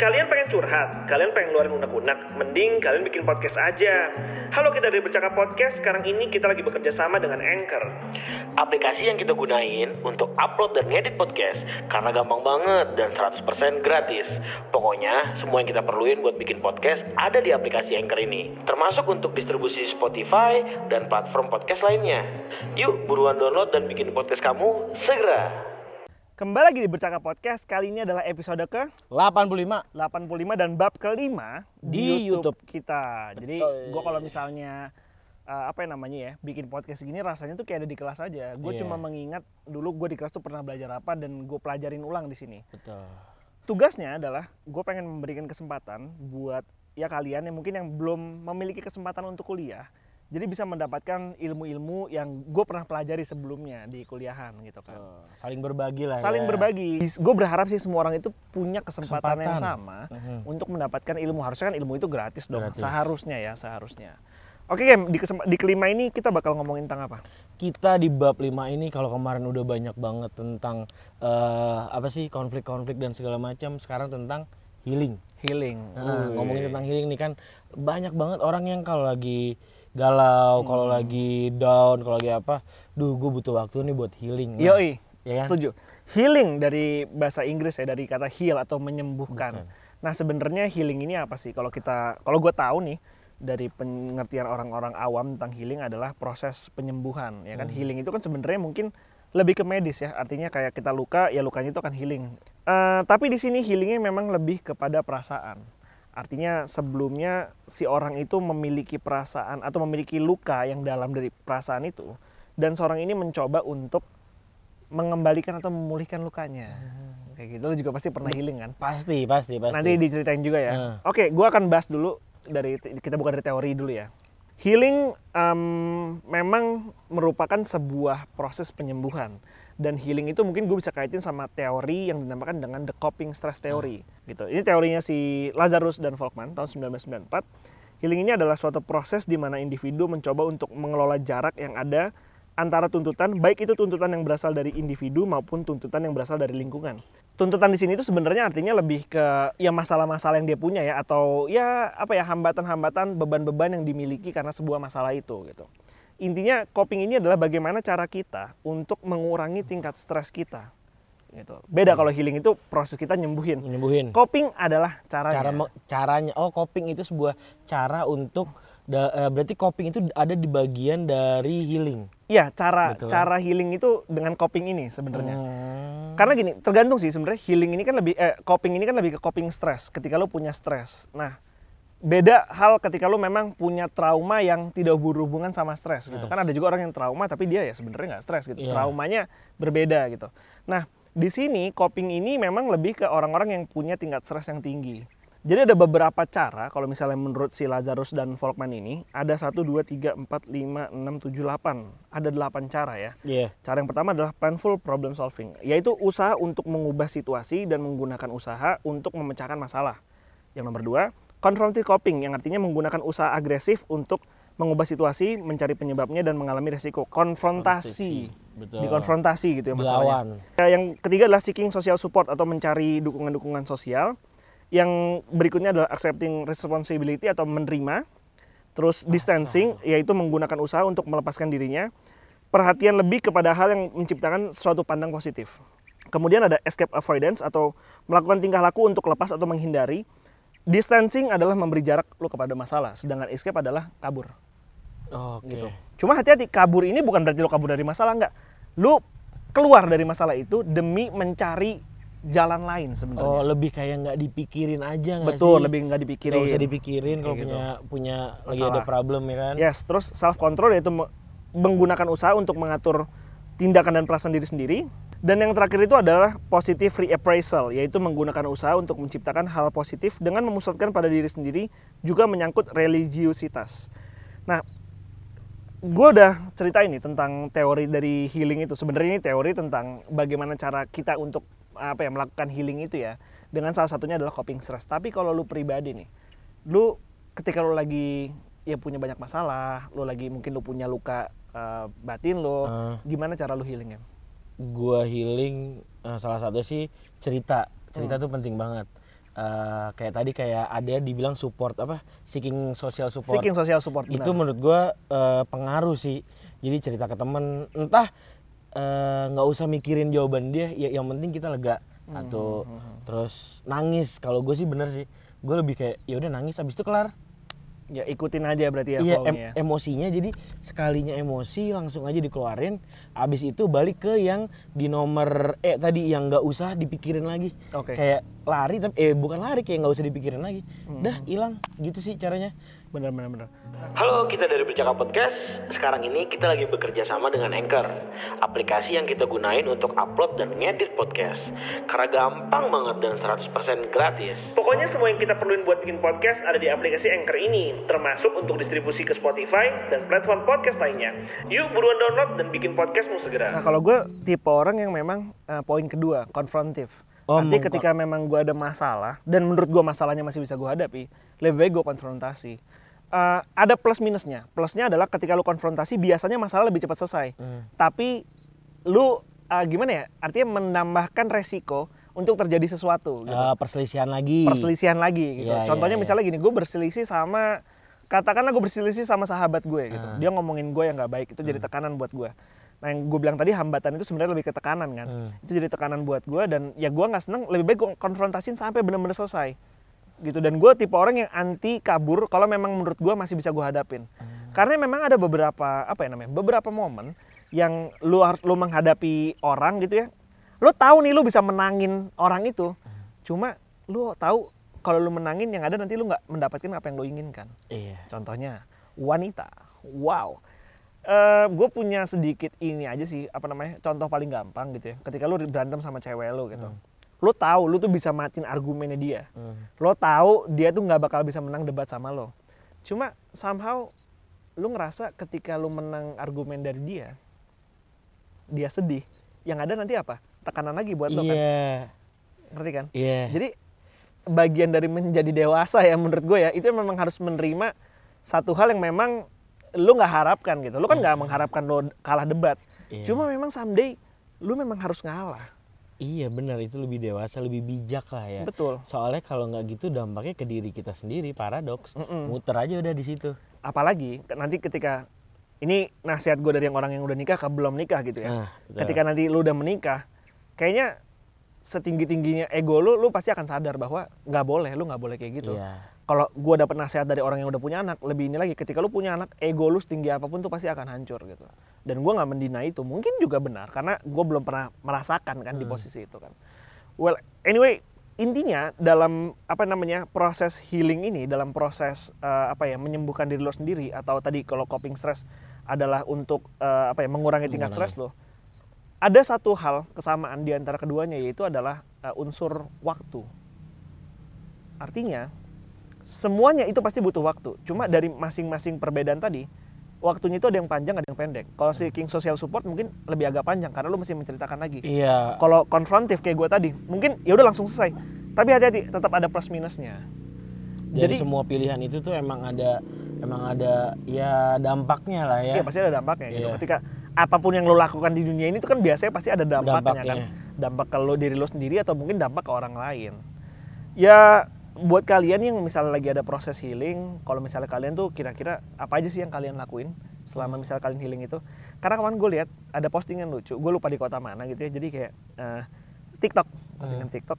Kalian pengen curhat, kalian pengen ngeluarin unek-unek, mending kalian bikin podcast aja. Halo kita dari Bercakap Podcast, sekarang ini kita lagi bekerja sama dengan Anchor. Aplikasi yang kita gunain untuk upload dan ngedit podcast karena gampang banget dan 100% gratis. Pokoknya semua yang kita perluin buat bikin podcast ada di aplikasi Anchor ini. Termasuk untuk distribusi Spotify dan platform podcast lainnya. Yuk buruan download dan bikin podcast kamu segera. Kembali lagi di Bercakap Podcast, kali ini adalah episode ke 85 85 dan bab kelima Di YouTube. kita. Jadi Betul. gue kalau misalnya uh, apa yang namanya ya bikin podcast gini rasanya tuh kayak ada di kelas aja. Gue Iya. cuma mengingat dulu gue di kelas tuh pernah belajar apa dan gue pelajarin ulang di sini. betul Tugasnya adalah gue pengen memberikan kesempatan buat ya kalian yang mungkin yang belum memiliki kesempatan untuk kuliah. Jadi bisa mendapatkan ilmu-ilmu yang gue pernah pelajari sebelumnya di kuliahan gitu kan. Saling berbagi lah Saling ya. berbagi. Gue berharap sih semua orang itu punya kesempatan, yang Kesempatan. sama Mhm. untuk mendapatkan ilmu. Harusnya kan ilmu itu gratis dong. Gratis. Seharusnya ya, seharusnya. Oke, Gem, di, di kelima ini kita bakal ngomongin tentang apa? kita di bab 5 ini kalau kemarin udah banyak banget tentang eh, apa sih konflik-konflik dan segala macam sekarang tentang healing Healing. Nah, ngomongin tentang healing nih kan banyak banget orang yang kalau lagi galau kalau Hmm. lagi down kalau lagi apa duh gue butuh waktu nih buat healing Nah, Yoi, ya kan? setuju. Healing dari bahasa Inggris ya, dari kata heal atau menyembuhkan. Betul. Nah sebenarnya healing ini apa sih? Kalau kita, kalau gue tahu nih dari pengertian orang-orang awam tentang healing adalah proses penyembuhan, ya kan? Healing itu kan sebenarnya mungkin lebih ke medis ya, artinya kayak kita luka, ya lukanya itu akan healing. Eh, tapi di sini healingnya memang lebih kepada perasaan. Artinya sebelumnya si orang itu memiliki perasaan atau memiliki luka yang dalam dari perasaan itu, dan seorang ini mencoba untuk mengembalikan atau memulihkan lukanya. Kayak gitu, lo juga pasti pernah healing kan? pasti pasti pasti Nanti diceritain juga ya. Nah. Oke, gua akan bahas dulu dari kita buka dari teori dulu ya. Healing em, memang merupakan sebuah proses penyembuhan dan healing itu mungkin gue bisa kaitin sama teori yang dinamakan dengan the coping stress theory gitu. Ini teorinya si Lazarus dan Volkmann tahun 1994. Healing ini adalah suatu proses di mana individu mencoba untuk mengelola jarak yang ada antara tuntutan, baik itu tuntutan yang berasal dari individu maupun tuntutan yang berasal dari lingkungan. Tuntutan di sini itu sebenarnya artinya lebih ke ya masalah-masalah yang dia punya ya atau ya apa ya hambatan-hambatan, beban-beban yang dimiliki karena sebuah masalah itu gitu. Intinya coping ini adalah bagaimana cara kita untuk mengurangi tingkat stres kita. Gitu. Beda kalau healing itu proses kita nyembuhin. menyembuhin Coping adalah caranya. cara caranya oh coping itu sebuah cara untuk da- eh, berarti coping itu ada di bagian dari healing Iya, cara Betul. cara healing itu dengan coping ini sebenarnya. Hmm. Karena gini, tergantung sih sebenarnya healing ini kan lebih eh coping ini kan lebih ke coping stres ketika lo punya stres. Nah, beda hal ketika lo memang punya trauma yang tidak berhubungan sama stres gitu. Kan ada juga orang yang trauma tapi dia ya sebenarnya nggak stres gitu. Iya. Traumanya berbeda gitu. Nah, di sini coping ini memang lebih ke orang-orang yang punya tingkat stres yang tinggi. Jadi ada beberapa cara kalau misalnya menurut si Lazarus dan Volkmann ini ada 1 2 3 4 5 6 7 8. Ada 8 cara ya. Iya. Cara yang pertama adalah planful problem solving, yaitu usaha untuk mengubah situasi dan menggunakan usaha untuk memecahkan masalah. Yang nomor dua, confrontive coping, yang artinya menggunakan usaha agresif untuk mengubah situasi, mencari penyebabnya dan mengalami resiko. Konfrontasi, Betul. dikonfrontasi gitu ya masalahnya. Dilawan. Ya, Yang ketiga adalah seeking social support atau mencari dukungan-dukungan sosial. Yang berikutnya adalah accepting responsibility atau menerima. Terus distancing, yaitu menggunakan usaha untuk melepaskan dirinya. Perhatian lebih kepada hal yang menciptakan suatu pandang positif. Kemudian ada escape avoidance atau melakukan tingkah laku untuk lepas atau menghindari. Distancing adalah memberi jarak lu kepada masalah, sedangkan escape adalah kabur. Oke. Gitu. Cuma hati-hati, kabur ini bukan berarti lu kabur dari masalah, enggak. Lu keluar dari masalah itu demi mencari jalan lain sebenarnya. Oh, lebih kayak nggak dipikirin aja nggak sih? Betul, lebih nggak dipikirin. Nggak usah dipikirin kalau gitu. punya punya lagi Masalah. ada problem ya kan? Yes, terus self control yaitu me- menggunakan usaha untuk mengatur tindakan dan perasaan diri sendiri. Dan yang terakhir itu adalah positive reappraisal, yaitu menggunakan usaha untuk menciptakan hal positif dengan memusatkan pada diri sendiri, juga menyangkut religiusitas. Nah, gue udah cerita ini tentang teori dari healing itu. Sebenarnya ini teori tentang bagaimana cara kita untuk apa ya melakukan healing itu ya. Dengan salah satunya adalah coping stress. Tapi kalau lu pribadi nih, lu ketika lu lagi ya punya banyak masalah, lu lagi mungkin lu punya luka eh, batin lo, Ah. gimana cara lu healingnya? Gua healing eh, salah satu sih cerita. Cerita Hmm. tuh penting banget. eh, kayak tadi kayak ada dibilang support apa seeking social support Seeking social support. itu benar. menurut gua eh, pengaruh sih jadi cerita ke temen entah nggak usah mikirin jawaban dia ya yang penting kita lega Hmm, atau terus nangis kalau gue sih bener sih gue lebih kayak ya udah nangis habis itu kelar ya ikutin aja berarti ya iya em- ya. emosinya jadi sekalinya emosi langsung aja dikeluarin habis itu balik ke yang di nomor eh tadi yang nggak usah dipikirin lagi Oke. kayak lari tapi eh bukan lari kayak nggak usah dipikirin lagi Hmm. dah hilang gitu sih caranya Benar benar benar. Halo, kita dari Bercakap Podcast. Sekarang ini kita lagi bekerja sama dengan Anchor, aplikasi yang kita gunain untuk upload dan ngedit podcast. Karena gampang banget dan 100% gratis. Pokoknya semua yang kita perluin buat bikin podcast ada di aplikasi Anchor ini, termasuk untuk distribusi ke Spotify dan platform podcast lainnya. Yuk buruan download dan bikin podcastmu segera. Nah kalau gue tipe orang yang memang eh, poin kedua, konfrontif. Oh, Nanti ketika memang gue ada masalah dan menurut gue masalahnya masih bisa gue hadapi, lebih baik gue konfrontasi. Eh, ada plus minusnya. Plusnya adalah ketika lu konfrontasi biasanya masalah lebih cepat selesai. Tapi lu eh, gimana ya? Artinya menambahkan resiko untuk terjadi sesuatu. Gitu Eh, perselisihan lagi perselisihan lagi gitu. Iya, Contohnya iya, iya. misalnya gini, gue berselisih sama katakanlah gue berselisih sama sahabat gue gitu. Ah. Dia ngomongin gue yang nggak baik itu jadi tekanan buat gue. Nah yang gue bilang tadi hambatan itu sebenarnya lebih ke tekanan kan. Hmm. Itu jadi tekanan buat gue dan ya gue nggak seneng. Lebih baik gue konfrontasin sampai benar-benar selesai gitu. Dan gue tipe orang yang anti kabur kalau memang menurut gue masih bisa gue hadapin. Hmm. Karena memang ada beberapa apa ya namanya, beberapa momen yang lu harus lu menghadapi orang gitu ya. Lu tahu nih lu bisa menangin orang itu. Cuma lu tahu kalau lu menangin yang ada nanti lu nggak mendapatkan apa yang lu inginkan. iya Contohnya wanita. Wow. gue punya sedikit ini aja sih apa namanya contoh paling gampang gitu ya. Ketika lu berantem sama cewek lu gitu, lu tahu lu tuh bisa matiin argumennya dia. Hmm. Lo tahu dia tuh nggak bakal bisa menang debat sama lo. Cuma somehow lu ngerasa ketika lu menang argumen dari dia, dia sedih. Yang ada nanti apa? Tekanan lagi buat lo kan. iya Ngerti kan? iya Jadi bagian dari menjadi dewasa ya menurut gue ya itu memang harus menerima satu hal yang memang lu nggak harapkan gitu. Lu kan nggak mengharapkan lo kalah debat. Iya. Cuma memang someday lu memang harus ngalah. Iya benar itu lebih dewasa lebih bijak lah ya Betul. soalnya kalau nggak gitu dampaknya ke diri kita sendiri paradoks Mm-mm. muter aja udah di situ Apalagi nanti ketika ini nasihat gue dari yang orang yang udah nikah ke belum nikah gitu ya. Ah, betul. ketika nanti lu udah menikah, kayaknya setinggi tingginya ego lu, lu pasti akan sadar bahwa nggak boleh, lu nggak boleh kayak gitu. Iya. Kalau gua dapet nasihat dari orang yang udah punya anak, lebih ini lagi, ketika lu punya anak, ego lu setinggi apa pun tuh pasti akan hancur gitu. Dan gua nggak mendina itu, mungkin juga benar karena gua belum pernah merasakan kan di posisi itu kan. Well, anyway, intinya dalam apa namanya proses healing ini, dalam proses eh, apa ya menyembuhkan diri lo sendiri atau tadi kalau coping stress adalah untuk eh, apa ya mengurangi tingkat stres lo. Ada satu hal kesamaan di antara keduanya yaitu adalah eh, unsur waktu. Artinya semuanya itu pasti butuh waktu. Cuma dari masing-masing perbedaan tadi, waktunya itu ada yang panjang, ada yang pendek. Kalau seeking social support mungkin lebih agak panjang karena lu mesti menceritakan lagi. iya Kalau konfrontif kayak gue tadi, mungkin ya udah langsung selesai. Tapi hati-hati, tetap ada plus minusnya. jadi, Jadi- semua pilihan itu tuh emang ada emang ada ya dampaknya lah ya Iya pasti ada dampaknya gitu. Iya. Ketika apa pun yang lo lakukan di dunia ini tuh kan biasanya pasti ada dampaknya, Dampaknya. kan. Dampak ke lo diri lo sendiri atau mungkin dampak ke orang lain. Ya buat kalian yang misalnya lagi ada proses healing, kalau misalnya kalian tuh kira-kira apa aja sih yang kalian lakuin selama misalnya kalian healing itu? Karena kemarin gue lihat ada postingan lucu, gue lupa di kota mana gitu ya. Jadi kayak eh, TikTok, postingan TikTok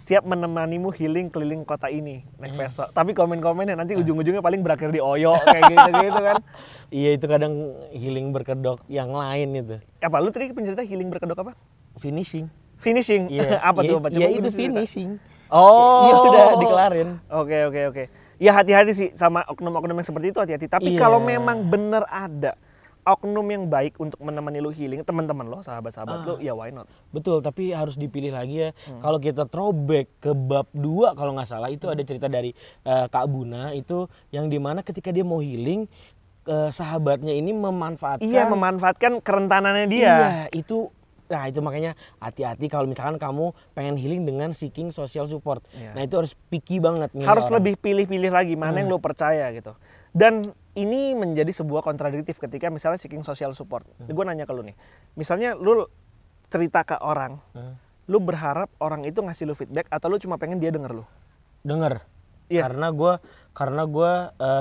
siap menemanimu healing keliling kota ini naik Vespa. Tapi komen-komennya nanti ujung-ujungnya paling berakhir di Oyo kayak gitu-gitu kan. iya itu kadang healing berkedok yang lain itu apa lu tadi pencerita healing berkedok apa finishing finishing iya apa ya, tuh apa ya mungkin itu dicerita. finishing oh ya udah dikelarin oke oke oke ya hati-hati sih sama oknum-oknum yang seperti itu hati-hati tapi Iya. kalau memang bener ada oknum yang baik untuk menemani lu healing teman-teman lo sahabat-sahabat Ah. lu ya why not Betul, tapi harus dipilih lagi ya. Hmm. Kalau kita throwback ke bab 2 kalau nggak salah itu ada cerita dari eh, Kak Buna itu yang di mana ketika dia mau healing eh, sahabatnya ini memanfaatkan iya memanfaatkan kerentanannya dia Iya, itu nah itu makanya hati-hati kalau misalkan kamu pengen healing dengan seeking social support. Iya. Nah, itu harus picky banget harus orang. Hmm. lebih pilih-pilih lagi mana yang lo percaya gitu dan ini menjadi sebuah kontradiktif ketika misalnya seeking social support Hmm. gue nanya ke lu nih misalnya lu cerita ke orang Hmm. lu berharap orang itu ngasih lu feedback atau lu cuma pengen dia denger lu denger Iya. karena gue karena gue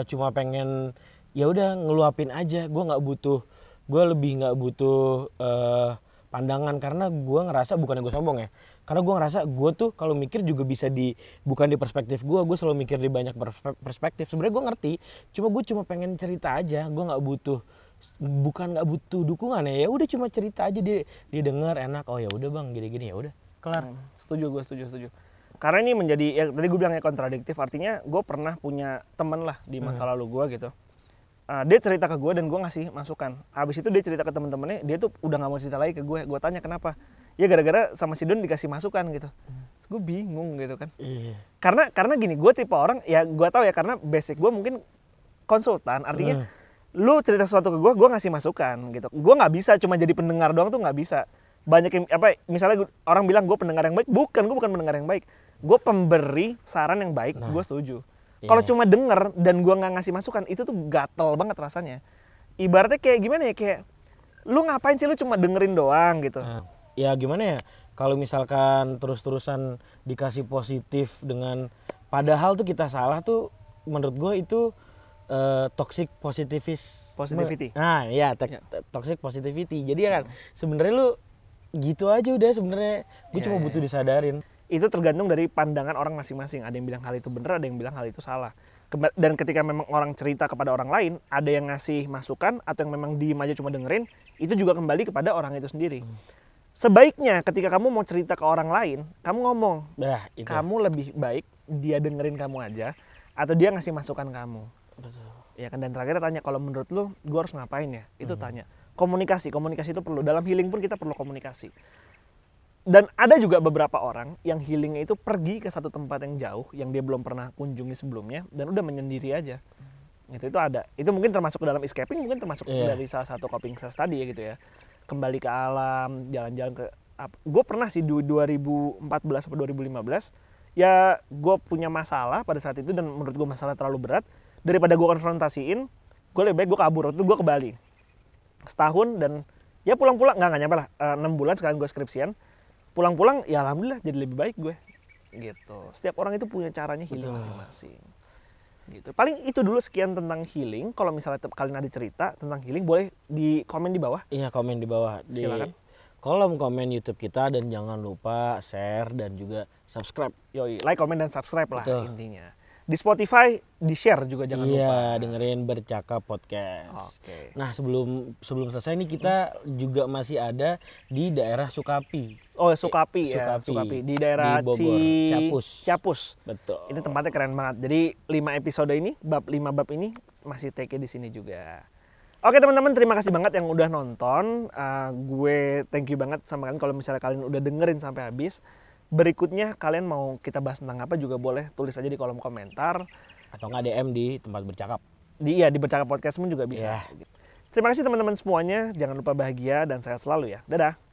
cuma pengen ya udah ngeluapin aja gue nggak butuh gue lebih nggak butuh eh, pandangan karena gue ngerasa bukan gue sombong ya karena gue ngerasa gue tuh kalau mikir juga bisa di bukan di perspektif gue gue selalu mikir di banyak perspe- perspektif. Sebenarnya gue ngerti cuma gue cuma pengen cerita aja gue nggak butuh bukan nggak butuh dukungan ya ya udah cuma cerita aja dia dia denger enak oh ya udah bang gini-gini ya udah. Kelar. Hmm, setuju gue setuju setuju. Karena ini menjadi ya tadi gue bilangnya kontradiktif artinya gue pernah punya temen lah di masa Hmm. lalu gue gitu Ah, dia cerita ke gue dan gue ngasih masukan. Habis itu dia cerita ke temen-temennya dia tuh udah nggak mau cerita lagi ke gue gue tanya kenapa? Ya gara-gara sama si Don dikasih masukan gitu. Gue bingung gitu kan. Iya. Karena karena gini gue tipe orang ya gue tahu ya karena basic gue mungkin konsultan. Artinya lu cerita sesuatu ke gue gue ngasih masukan gitu. Gue nggak bisa cuma jadi pendengar doang tuh nggak bisa. Banyak yang apa misalnya gua- orang bilang gue pendengar yang baik bukan gue bukan pendengar yang baik. Gue pemberi saran yang baik gue setuju kalau Iya. cuma denger dan gue nggak ngasih masukan itu tuh gatel banget rasanya. Ibaratnya kayak gimana ya kayak lu ngapain sih? Lu cuma dengerin doang gitu. Nah, ya gimana ya kalau misalkan terus-terusan dikasih positif dengan padahal tuh kita salah tuh menurut gue itu eh, toxic positivis Positivity. nah ya te- Ya. toxic positivity. Jadi kan sebenarnya lu gitu aja udah sebenarnya. Gue Ya, cuma ya, butuh disadarin itu tergantung dari pandangan orang masing-masing. Ada yang bilang hal itu benar, ada yang bilang hal itu salah. Dan ketika memang orang cerita kepada orang lain, ada yang ngasih masukan atau yang memang diem aja cuma dengerin, itu juga kembali kepada orang itu sendiri. Sebaiknya ketika kamu mau cerita ke orang lain, kamu ngomong, dah itu kamu lebih baik dia dengerin kamu aja atau dia ngasih masukan kamu. Ya kan dan terakhir tanya kalau menurut lu gue harus ngapain ya? Itu tanya. Komunikasi, komunikasi itu perlu. Dalam healing pun kita perlu komunikasi. Dan ada juga beberapa orang yang healingnya itu pergi ke satu tempat yang jauh yang dia belum pernah kunjungi sebelumnya dan udah menyendiri aja. Itu itu ada. Itu mungkin termasuk ke dalam escaping, mungkin termasuk Iya. dari salah satu coping stress tadi ya gitu ya. Kembali ke alam, jalan-jalan ke gue pernah sih di 2014 atau 2015 ya gue punya masalah pada saat itu dan menurut gue masalah terlalu berat daripada gue konfrontasiin gue lebih baik gue kabur waktu itu gue ke Bali setahun dan ya pulang-pulang nggak nggak nyampe lah eh, enam bulan sekarang gue skripsian pulang-pulang ya alhamdulillah jadi lebih baik gue. Gitu. Setiap orang itu punya caranya healing masing-masing. Gitu. Paling itu dulu sekian tentang healing. Kalau misalnya kalian ada cerita tentang healing boleh di komen di bawah. Iya komen di bawah. Di Silakan. kolom komen YouTube kita dan jangan lupa share dan juga subscribe. Yoi like comment dan subscribe lah Betul. intinya di Spotify di share juga jangan lupa iya dengerin bercakap podcast Oke. Nah sebelum sebelum selesai nih kita juga masih ada di daerah Sukapi. Oh Sukapi, ya, Sukapi. Sukapi di daerah Di Bogor, Ci- Capus. Capus. Betul. Ini tempatnya keren banget. Jadi 5 episode ini, bab 5 bab ini masih take di sini juga. Oke teman-teman, terima kasih banget yang udah nonton. Uh, gue thank you banget sama kalian kalau misalnya kalian udah dengerin sampai habis. Berikutnya kalian mau kita bahas tentang apa juga boleh tulis aja di kolom komentar. Atau nggak DM di tempat bercakap. Di iya di bercakap podcast pun juga bisa. Iya. Terima kasih teman-teman semuanya. Jangan lupa bahagia dan sehat selalu ya. Dadah.